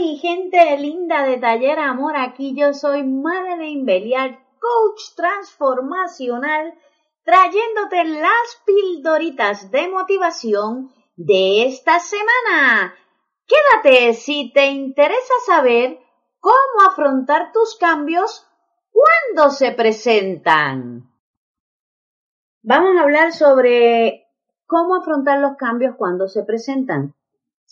Mi gente linda de Taller Amor, aquí yo soy Madeleine Belial, coach transformacional, trayéndote las pildoritas de motivación de esta semana. Quédate si te interesa saber cómo afrontar tus cambios cuando se presentan. Vamos a hablar sobre cómo afrontar los cambios cuando se presentan.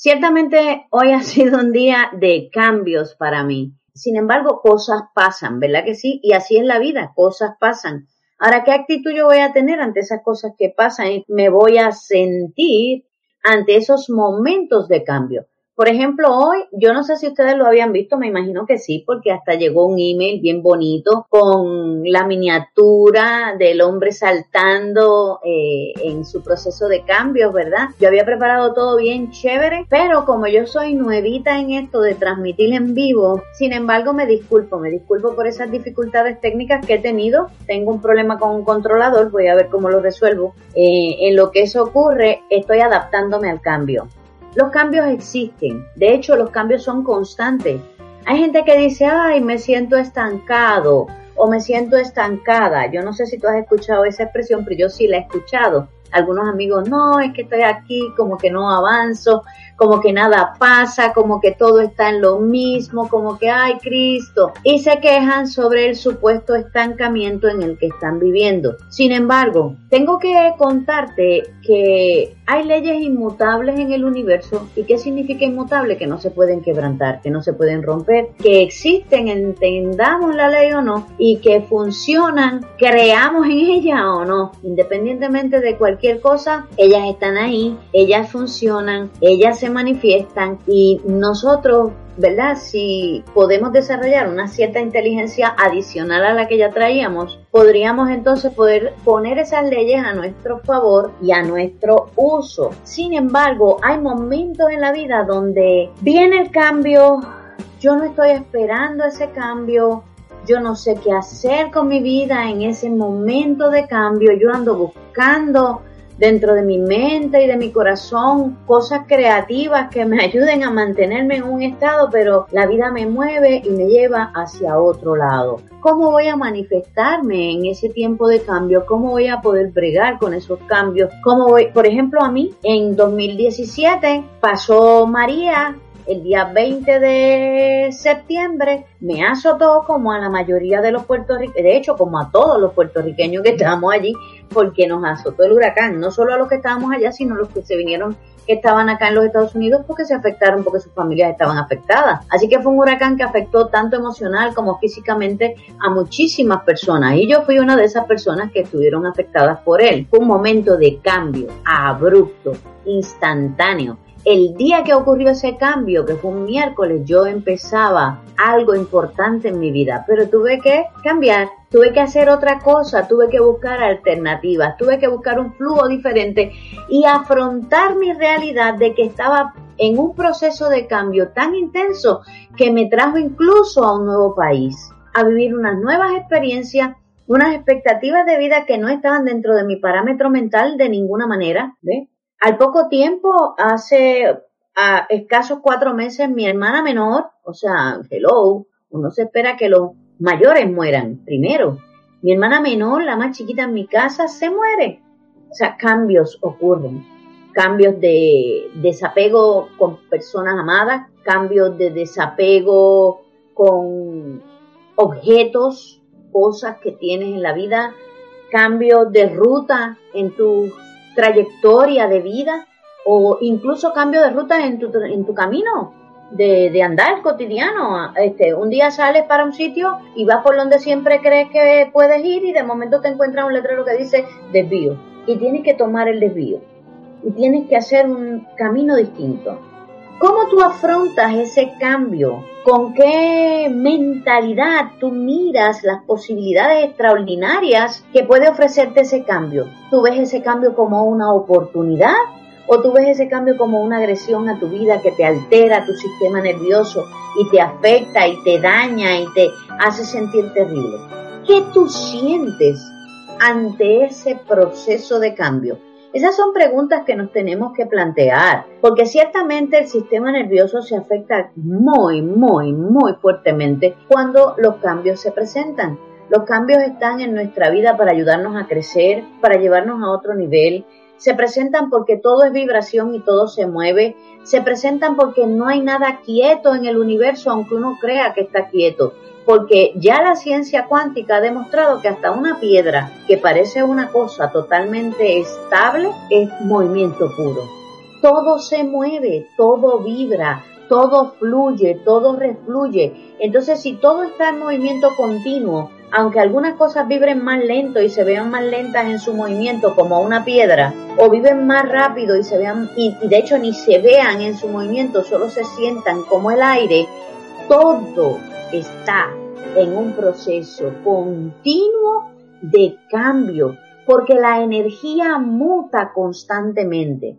Ciertamente hoy ha sido un día de cambios para mí. Sin embargo, cosas pasan, ¿verdad que sí? Y así es la vida, cosas pasan. Ahora, ¿qué actitud yo voy a tener ante esas cosas que pasan? Y me voy a sentir ante esos momentos de cambio. Por ejemplo, hoy, yo no sé si ustedes lo habían visto, me imagino que sí, porque hasta llegó un email bien bonito con la miniatura del hombre saltando eh, en su proceso de cambios, ¿verdad? Yo había preparado todo bien chévere, pero como yo soy nuevita en esto de transmitir en vivo, sin embargo me disculpo, me disculpo por esas dificultades técnicas que he tenido. Tengo un problema con un controlador, voy a ver cómo lo resuelvo. Eh, en lo que eso ocurre, estoy adaptándome al cambio. Los cambios existen, de hecho los cambios son constantes. Hay gente que dice, ay, me siento estancado o me siento estancada. Yo no sé si tú has escuchado esa expresión, pero yo sí la he escuchado. Algunos amigos, no, es que estoy aquí, como que no avanzo, como que nada pasa, como que todo está en lo mismo, como que, ay Cristo, y se quejan sobre el supuesto estancamiento en el que están viviendo. Sin embargo, tengo que contarte que hay leyes inmutables en el universo. ¿Y qué significa inmutable? Que no se pueden quebrantar, que no se pueden romper, que existen, entendamos la ley o no, y que funcionan, creamos en ella o no, independientemente de cualquier cosa, ellas están ahí, ellas funcionan, ellas se manifiestan y nosotros, ¿verdad? Si podemos desarrollar una cierta inteligencia adicional a la que ya traíamos, podríamos entonces poder poner esas leyes a nuestro favor y a nuestro uso. Sin embargo, hay momentos en la vida donde viene el cambio, yo no estoy esperando ese cambio, yo no sé qué hacer con mi vida en ese momento de cambio, yo ando buscando dentro de mi mente y de mi corazón cosas creativas que me ayuden a mantenerme en un estado, pero la vida me mueve y me lleva hacia otro lado. ¿Cómo voy a manifestarme en ese tiempo de cambio? ¿Cómo voy a poder bregar con esos cambios? ¿Cómo voy, por ejemplo, a mí en 2017 pasó María el día 20 de septiembre me azotó como a la mayoría de los puertorriqueños, de hecho como a todos los puertorriqueños que estábamos allí, porque nos azotó el huracán, no solo a los que estábamos allá, sino a los que se vinieron que estaban acá en los Estados Unidos porque se afectaron porque sus familias estaban afectadas. Así que fue un huracán que afectó tanto emocional como físicamente a muchísimas personas y yo fui una de esas personas que estuvieron afectadas por él. Fue un momento de cambio abrupto, instantáneo el día que ocurrió ese cambio, que fue un miércoles, yo empezaba algo importante en mi vida, pero tuve que cambiar, tuve que hacer otra cosa, tuve que buscar alternativas, tuve que buscar un flujo diferente y afrontar mi realidad de que estaba en un proceso de cambio tan intenso que me trajo incluso a un nuevo país, a vivir unas nuevas experiencias unas expectativas de vida que no estaban dentro de mi parámetro mental de ninguna manera, ¿ve? Al poco tiempo, hace escasos cuatro meses, mi hermana menor, o sea, hello, uno se espera que los mayores mueran primero. Mi hermana menor, la más chiquita en mi casa, se muere. O sea, cambios ocurren. Cambios de desapego con personas amadas, cambios de desapego con objetos, cosas que tienes en la vida, cambios de ruta en tu trayectoria de vida o incluso cambio de ruta en tu, en tu camino de, de, andar cotidiano. Este, un día sales para un sitio y vas por donde siempre crees que puedes ir y de momento te encuentras un letrero que dice desvío. y tienes que tomar el desvío y tienes que hacer un camino distinto. ¿Cómo tú afrontas ese cambio? ¿Con qué mentalidad tú miras las posibilidades extraordinarias que puede ofrecerte ese cambio? ¿Tú ves ese cambio como una oportunidad o tú ves ese cambio como una agresión a tu vida que te altera tu sistema nervioso y te afecta y te daña y te hace sentir terrible? ¿Qué tú sientes ante ese proceso de cambio? Esas son preguntas que nos tenemos que plantear, porque ciertamente el sistema nervioso se afecta muy, muy, muy fuertemente cuando los cambios se presentan. Los cambios están en nuestra vida para ayudarnos a crecer, para llevarnos a otro nivel. Se presentan porque todo es vibración y todo se mueve. Se presentan porque no hay nada quieto en el universo, aunque uno crea que está quieto porque ya la ciencia cuántica ha demostrado que hasta una piedra que parece una cosa totalmente estable es movimiento puro. Todo se mueve, todo vibra, todo fluye, todo refluye. Entonces, si todo está en movimiento continuo, aunque algunas cosas vibren más lento y se vean más lentas en su movimiento como una piedra, o viven más rápido y se vean, y, y de hecho ni se vean en su movimiento, solo se sientan como el aire, todo está en un proceso continuo de cambio, porque la energía muta constantemente.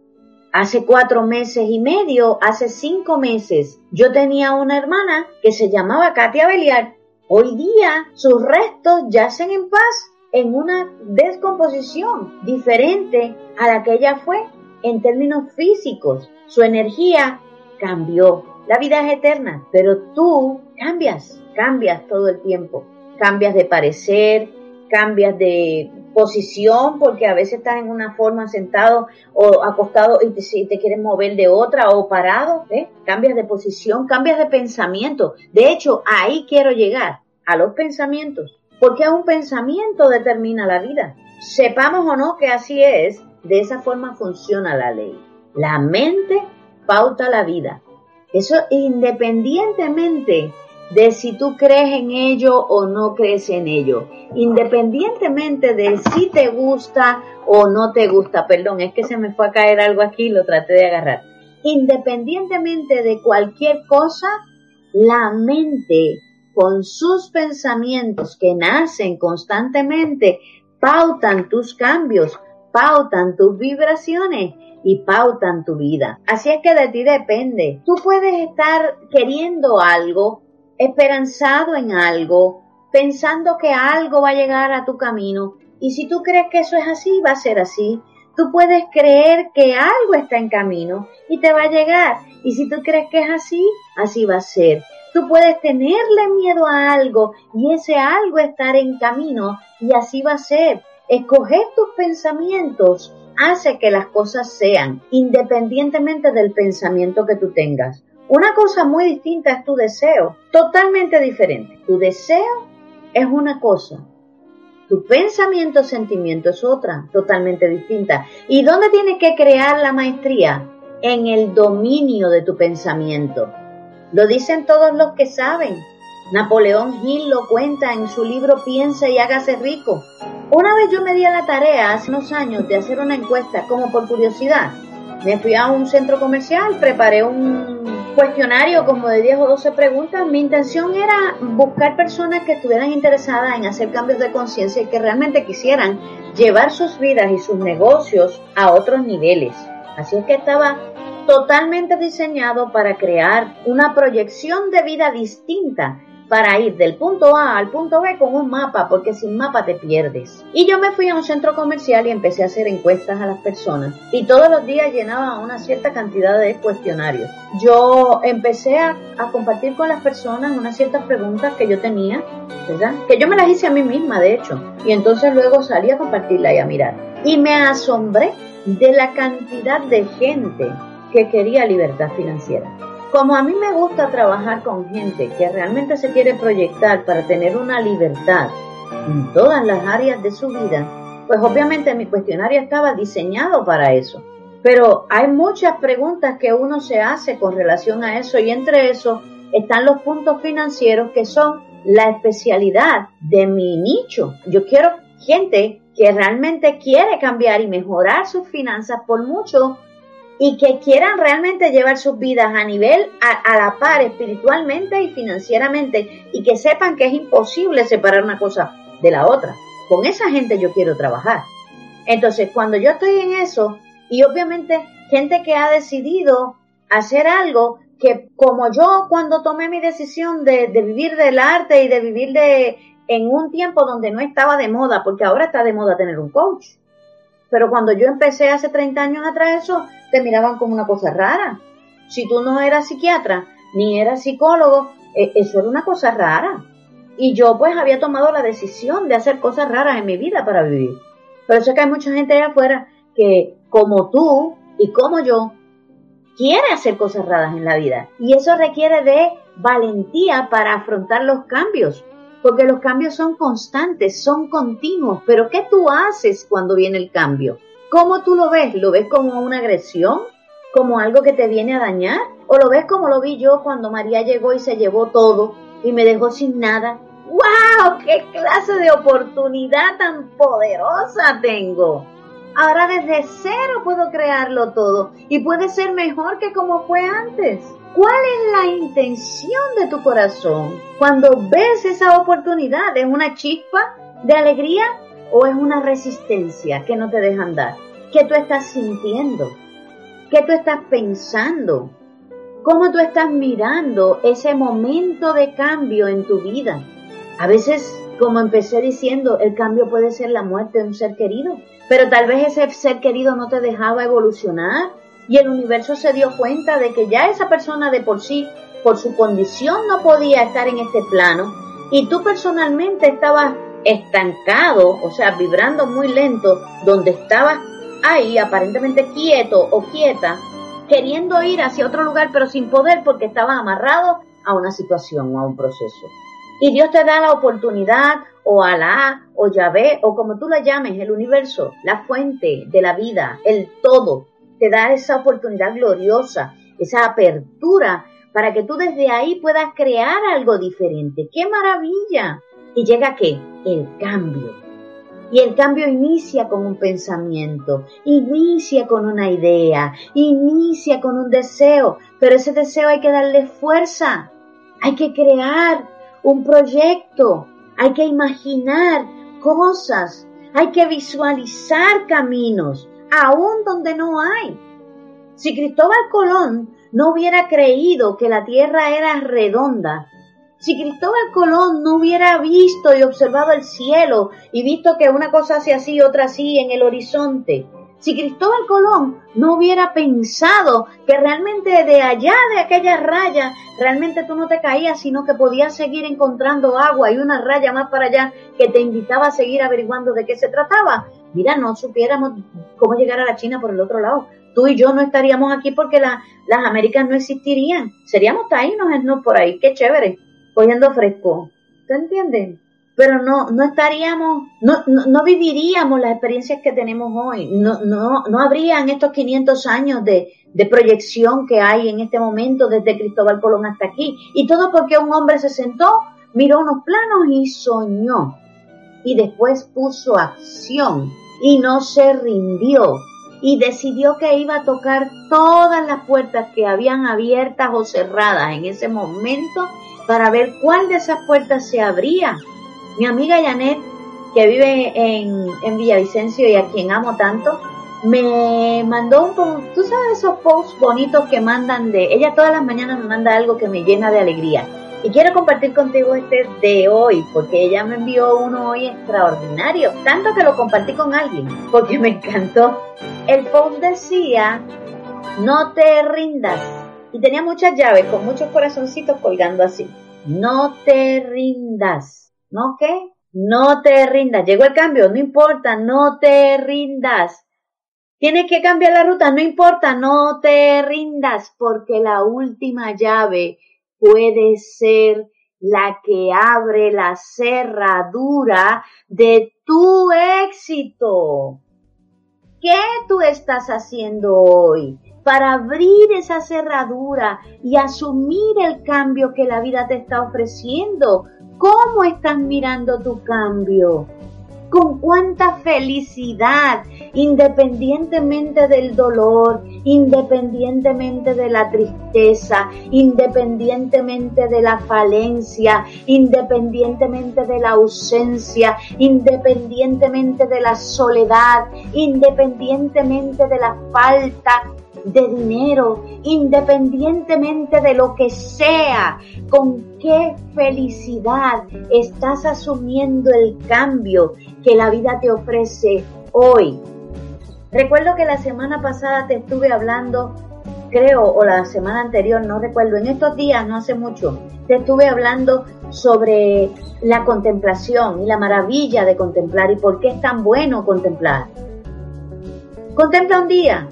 Hace cuatro meses y medio, hace cinco meses, yo tenía una hermana que se llamaba Katia Beliar. Hoy día sus restos yacen en paz en una descomposición diferente a la que ella fue en términos físicos. Su energía cambió. La vida es eterna, pero tú cambias, cambias todo el tiempo. Cambias de parecer, cambias de posición, porque a veces estás en una forma sentado o acostado y te, te quieres mover de otra o parado, ¿eh? cambias de posición, cambias de pensamiento. De hecho, ahí quiero llegar, a los pensamientos, porque un pensamiento determina la vida. Sepamos o no que así es, de esa forma funciona la ley. La mente pauta la vida. Eso independientemente de si tú crees en ello o no crees en ello, independientemente de si te gusta o no te gusta, perdón, es que se me fue a caer algo aquí, lo traté de agarrar, independientemente de cualquier cosa, la mente con sus pensamientos que nacen constantemente pautan tus cambios, pautan tus vibraciones y pautan tu vida. Así es que de ti depende. Tú puedes estar queriendo algo, esperanzado en algo, pensando que algo va a llegar a tu camino. Y si tú crees que eso es así, va a ser así. Tú puedes creer que algo está en camino y te va a llegar. Y si tú crees que es así, así va a ser. Tú puedes tenerle miedo a algo y ese algo estar en camino y así va a ser. Escoger tus pensamientos hace que las cosas sean, independientemente del pensamiento que tú tengas. Una cosa muy distinta es tu deseo, totalmente diferente. Tu deseo es una cosa, tu pensamiento, sentimiento es otra, totalmente distinta. ¿Y dónde tienes que crear la maestría? En el dominio de tu pensamiento. Lo dicen todos los que saben. Napoleón Hill lo cuenta en su libro Piensa y hágase rico. Una vez yo me di a la tarea hace unos años de hacer una encuesta como por curiosidad. Me fui a un centro comercial, preparé un cuestionario como de 10 o 12 preguntas. Mi intención era buscar personas que estuvieran interesadas en hacer cambios de conciencia y que realmente quisieran llevar sus vidas y sus negocios a otros niveles. Así es que estaba totalmente diseñado para crear una proyección de vida distinta para ir del punto A al punto B con un mapa, porque sin mapa te pierdes. Y yo me fui a un centro comercial y empecé a hacer encuestas a las personas y todos los días llenaba una cierta cantidad de cuestionarios. Yo empecé a, compartir con las personas unas ciertas preguntas que yo tenía, ¿verdad? Que yo me las hice a mí misma, de hecho. Y entonces luego salí a compartirla y a mirar. Y me asombré de la cantidad de gente que quería libertad financiera. Como a mí me gusta trabajar con gente que realmente se quiere proyectar para tener una libertad en todas las áreas de su vida, pues obviamente mi cuestionario estaba diseñado para eso. Pero hay muchas preguntas que uno se hace con relación a eso y entre eso están los puntos financieros que son la especialidad de mi nicho. Yo quiero gente que realmente quiere cambiar y mejorar sus finanzas por mucho y que quieran realmente llevar sus vidas a nivel a, la par espiritualmente y financieramente y que sepan que es imposible separar una cosa de la otra. Con esa gente yo quiero trabajar. Entonces, cuando yo estoy en eso, y obviamente gente que ha decidido hacer algo que como yo cuando tomé mi decisión de, de vivir del arte y de vivir de en un tiempo donde no estaba de moda, porque ahora está de moda tener un coach. Pero cuando yo empecé hace 30 años atrás eso, te miraban como una cosa rara. Si tú no eras psiquiatra ni eras psicólogo, e, eso era una cosa rara. Y yo pues había tomado la decisión de hacer cosas raras en mi vida para vivir. Pero sé que hay mucha gente allá afuera que, como tú y como yo, quiere hacer cosas raras en la vida. Y eso requiere de valentía para afrontar los cambios. Porque los cambios son constantes, son continuos. Pero ¿qué tú haces cuando viene el cambio? ¿Cómo tú lo ves? ¿Lo ves como una agresión? ¿Como algo que te viene a dañar? ¿O lo ves como lo vi yo cuando María llegó y se llevó todo y me dejó sin nada? ¡Wow! ¡Qué clase de oportunidad tan poderosa tengo! Ahora desde cero puedo crearlo todo y puede ser mejor que como fue antes. ¿Cuál es la intención de tu corazón cuando ves esa oportunidad? ¿Es una chispa de alegría o es una resistencia que no te deja andar? ¿Qué tú estás sintiendo? ¿Qué tú estás pensando? ¿Cómo tú estás mirando ese momento de cambio en tu vida? A veces, como empecé diciendo, el cambio puede ser la muerte de un ser querido, pero tal vez ese ser querido no te dejaba evolucionar y el universo se dio cuenta de que ya esa persona de por sí, por su condición, no podía estar en este plano y tú personalmente estabas estancado, o sea, vibrando muy lento, donde estabas ahí aparentemente quieto o quieta, queriendo ir hacia otro lugar pero sin poder porque estabas amarrado a una situación o a un proceso. Y Dios te da la oportunidad, o Alá, o Yahvé, o como tú la llames, el universo, la fuente de la vida, el todo, te da esa oportunidad gloriosa, esa apertura para que tú desde ahí puedas crear algo diferente. ¡Qué maravilla! Y llega qué? El cambio. Y el cambio inicia con un pensamiento, inicia con una idea, inicia con un deseo, pero ese deseo hay que darle fuerza, hay que crear un proyecto, hay que imaginar cosas, hay que visualizar caminos, aún donde no hay. Si Cristóbal Colón no hubiera creído que la Tierra era redonda, si Cristóbal Colón no hubiera visto y observado el cielo y visto que una cosa hace así y otra así en el horizonte, si Cristóbal Colón no hubiera pensado que realmente de allá de aquella raya, realmente tú no te caías, sino que podías seguir encontrando agua y una raya más para allá que te invitaba a seguir averiguando de qué se trataba, mira, no supiéramos cómo llegar a la China por el otro lado. Tú y yo no estaríamos aquí porque las Américas no existirían. Seríamos taínos no por ahí, qué chévere, cogiendo fresco. ¿Te entiendes? Pero no, no estaríamos, no, no, viviríamos las experiencias que tenemos hoy. No, no, no habrían estos 500 años de, de proyección que hay en este momento desde Cristóbal Colón hasta aquí. Y todo porque un hombre se sentó, miró unos planos y soñó y después puso acción y no se rindió y decidió que iba a tocar todas las puertas que habían abiertas o cerradas en ese momento para ver cuál de esas puertas se abría. Mi amiga Janet, que vive en, en Villavicencio y a quien amo tanto, me mandó un post, tú sabes esos posts bonitos que mandan de, ella todas las mañanas me manda algo que me llena de alegría. Y quiero compartir contigo este de hoy, porque ella me envió uno hoy extraordinario, tanto que lo compartí con alguien, porque me encantó. El post decía, no te rindas. Y tenía muchas llaves con muchos corazoncitos colgando así. No te rindas. ¿No qué? No te rindas. Llegó el cambio, no importa, no te rindas. Tienes que cambiar la ruta, no importa, no te rindas, porque la última llave puede ser la que abre la cerradura de tu éxito. ¿Qué tú estás haciendo hoy para abrir esa cerradura y asumir el cambio que la vida te está ofreciendo? ¿Cómo estás mirando tu cambio? Con cuánta felicidad, independientemente del dolor, independientemente de la tristeza, independientemente de la falencia, independientemente de la ausencia, independientemente de la soledad, independientemente de la falta de dinero, independientemente de lo que sea, con qué felicidad estás asumiendo el cambio que la vida te ofrece hoy. Recuerdo que la semana pasada te estuve hablando, creo, o la semana anterior, no recuerdo, en estos días, no hace mucho, te estuve hablando sobre la contemplación y la maravilla de contemplar y por qué es tan bueno contemplar. Contempla un día,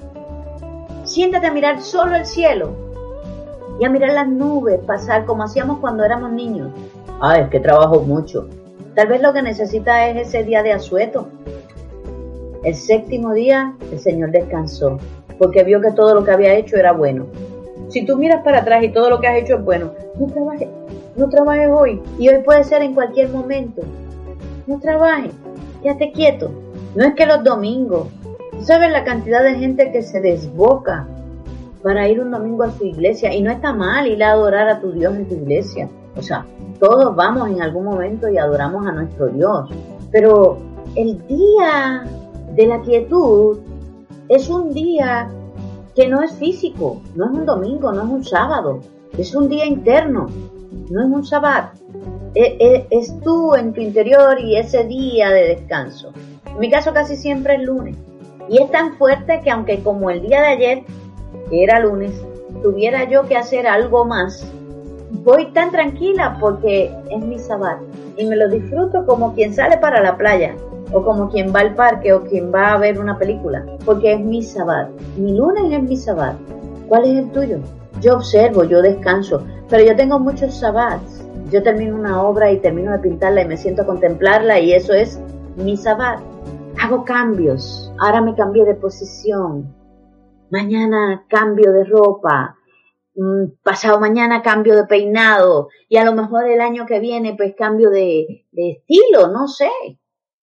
siéntate a mirar solo el cielo y a mirar las nubes pasar como hacíamos cuando éramos niños. Ay, es que trabajo mucho. Tal vez lo que necesita es ese día de asueto. El séptimo día el Señor descansó, porque vio que todo lo que había hecho era bueno. Si tú miras para atrás y todo lo que has hecho es bueno, no trabajes, no trabajes hoy. Y hoy puede ser en cualquier momento. No trabajes, quédate quieto. No es que los domingos, ¿sabes la cantidad de gente que se desboca para ir un domingo a su iglesia? Y no está mal ir a adorar a tu Dios en tu iglesia. O sea, todos vamos en algún momento y adoramos a nuestro Dios. Pero el día de la quietud es un día que no es físico, no es un domingo, no es un sábado, es un día interno, no es un sabbat. Es, es, es tú en tu interior y ese día de descanso. En mi caso casi siempre es lunes. Y es tan fuerte que aunque como el día de ayer, que era lunes, tuviera yo que hacer algo más, voy tan tranquila porque es mi sabbat y me lo disfruto como quien sale para la playa o como quien va al parque o quien va a ver una película, porque es mi sabbat. Mi lunes es mi sabbat. ¿Cuál es el tuyo? Yo observo, yo descanso, pero yo tengo muchos sabbats. Yo termino una obra y termino de pintarla y me siento a contemplarla y eso es mi sabbat. Hago cambios. Ahora me cambié de posición. Mañana cambio de ropa Mm, pasado mañana cambio de peinado y a lo mejor el año que viene pues cambio de, de estilo, no sé.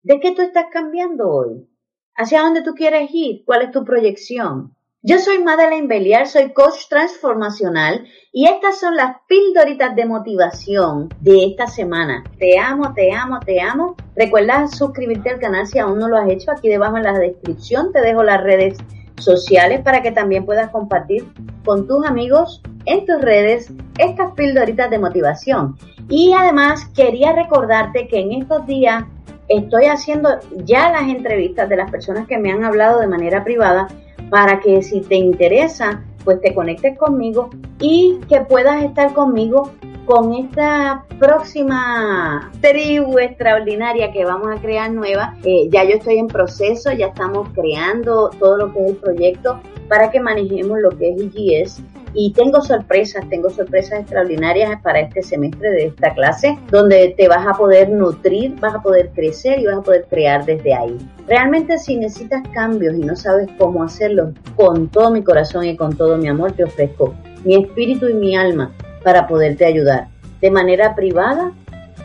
¿De qué tú estás cambiando hoy? ¿Hacia dónde tú quieres ir? ¿Cuál es tu proyección? Yo soy Madeleine Beliar, soy coach transformacional y estas son las píldoritas de motivación de esta semana. Te amo, te amo, te amo. Recuerda suscribirte al canal si aún no lo has hecho. Aquí debajo en la descripción te dejo las redes sociales para que también puedas compartir con tus amigos en tus redes estas pildoritas de motivación. Y además quería recordarte que en estos días estoy haciendo ya las entrevistas de las personas que me han hablado de manera privada para que si te interesa, pues te conectes conmigo y que puedas estar conmigo con esta próxima tribu extraordinaria que vamos a crear nueva. Eh, ya yo estoy en proceso, ya estamos creando todo lo que es el proyecto para que manejemos lo que es IGS. Y tengo sorpresas, tengo sorpresas extraordinarias para este semestre de esta clase, donde te vas a poder nutrir, vas a poder crecer y vas a poder crear desde ahí. Realmente si necesitas cambios y no sabes cómo hacerlo, con todo mi corazón y con todo mi amor te ofrezco mi espíritu y mi alma para poderte ayudar, de manera privada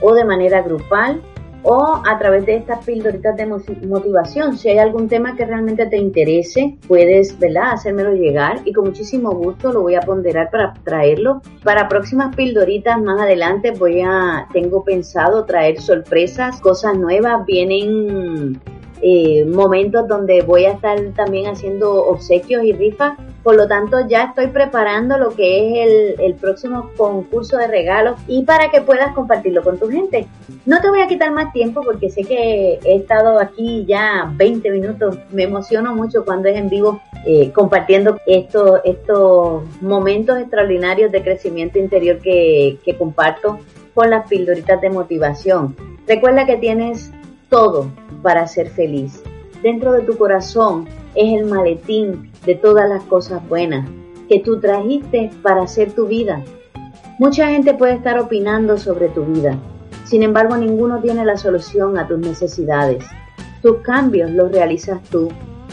o de manera grupal o a través de estas pildoritas de motivación. Si hay algún tema que realmente te interese, puedes, ¿verdad?, hacérmelo llegar y con muchísimo gusto lo voy a ponderar para traerlo. Para próximas pildoritas más adelante voy a, tengo pensado traer sorpresas, cosas nuevas, vienen eh, momentos donde voy a estar también haciendo obsequios y rifas. Por lo tanto, ya estoy preparando lo que es el, próximo concurso de regalos y para que puedas compartirlo con tu gente. No te voy a quitar más tiempo porque sé que he estado aquí ya 20 minutos. Me emociono mucho cuando es en vivo eh, compartiendo estos, estos momentos extraordinarios de crecimiento interior que, que comparto con las pildoritas de motivación. Recuerda que tienes todo para ser feliz. Dentro de tu corazón es el maletín de todas las cosas buenas que tú trajiste para hacer tu vida. Mucha gente puede estar opinando sobre tu vida, sin embargo ninguno tiene la solución a tus necesidades. Tus cambios los realizas tú,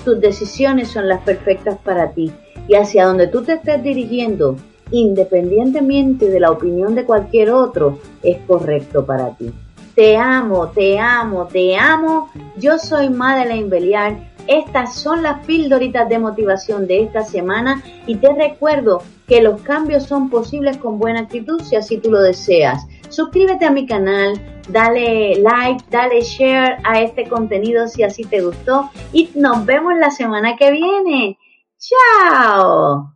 tus decisiones son las perfectas para ti y hacia donde tú te estés dirigiendo, independientemente de la opinión de cualquier otro, es correcto para ti. Te amo, te amo, te amo. Yo soy Madeleine Beliar. Estas son las píldoritas de motivación de esta semana y te recuerdo que los cambios son posibles con buena actitud si así tú lo deseas. Suscríbete a mi canal, dale like, dale share a este contenido si así te gustó y nos vemos la semana que viene. ¡Chao!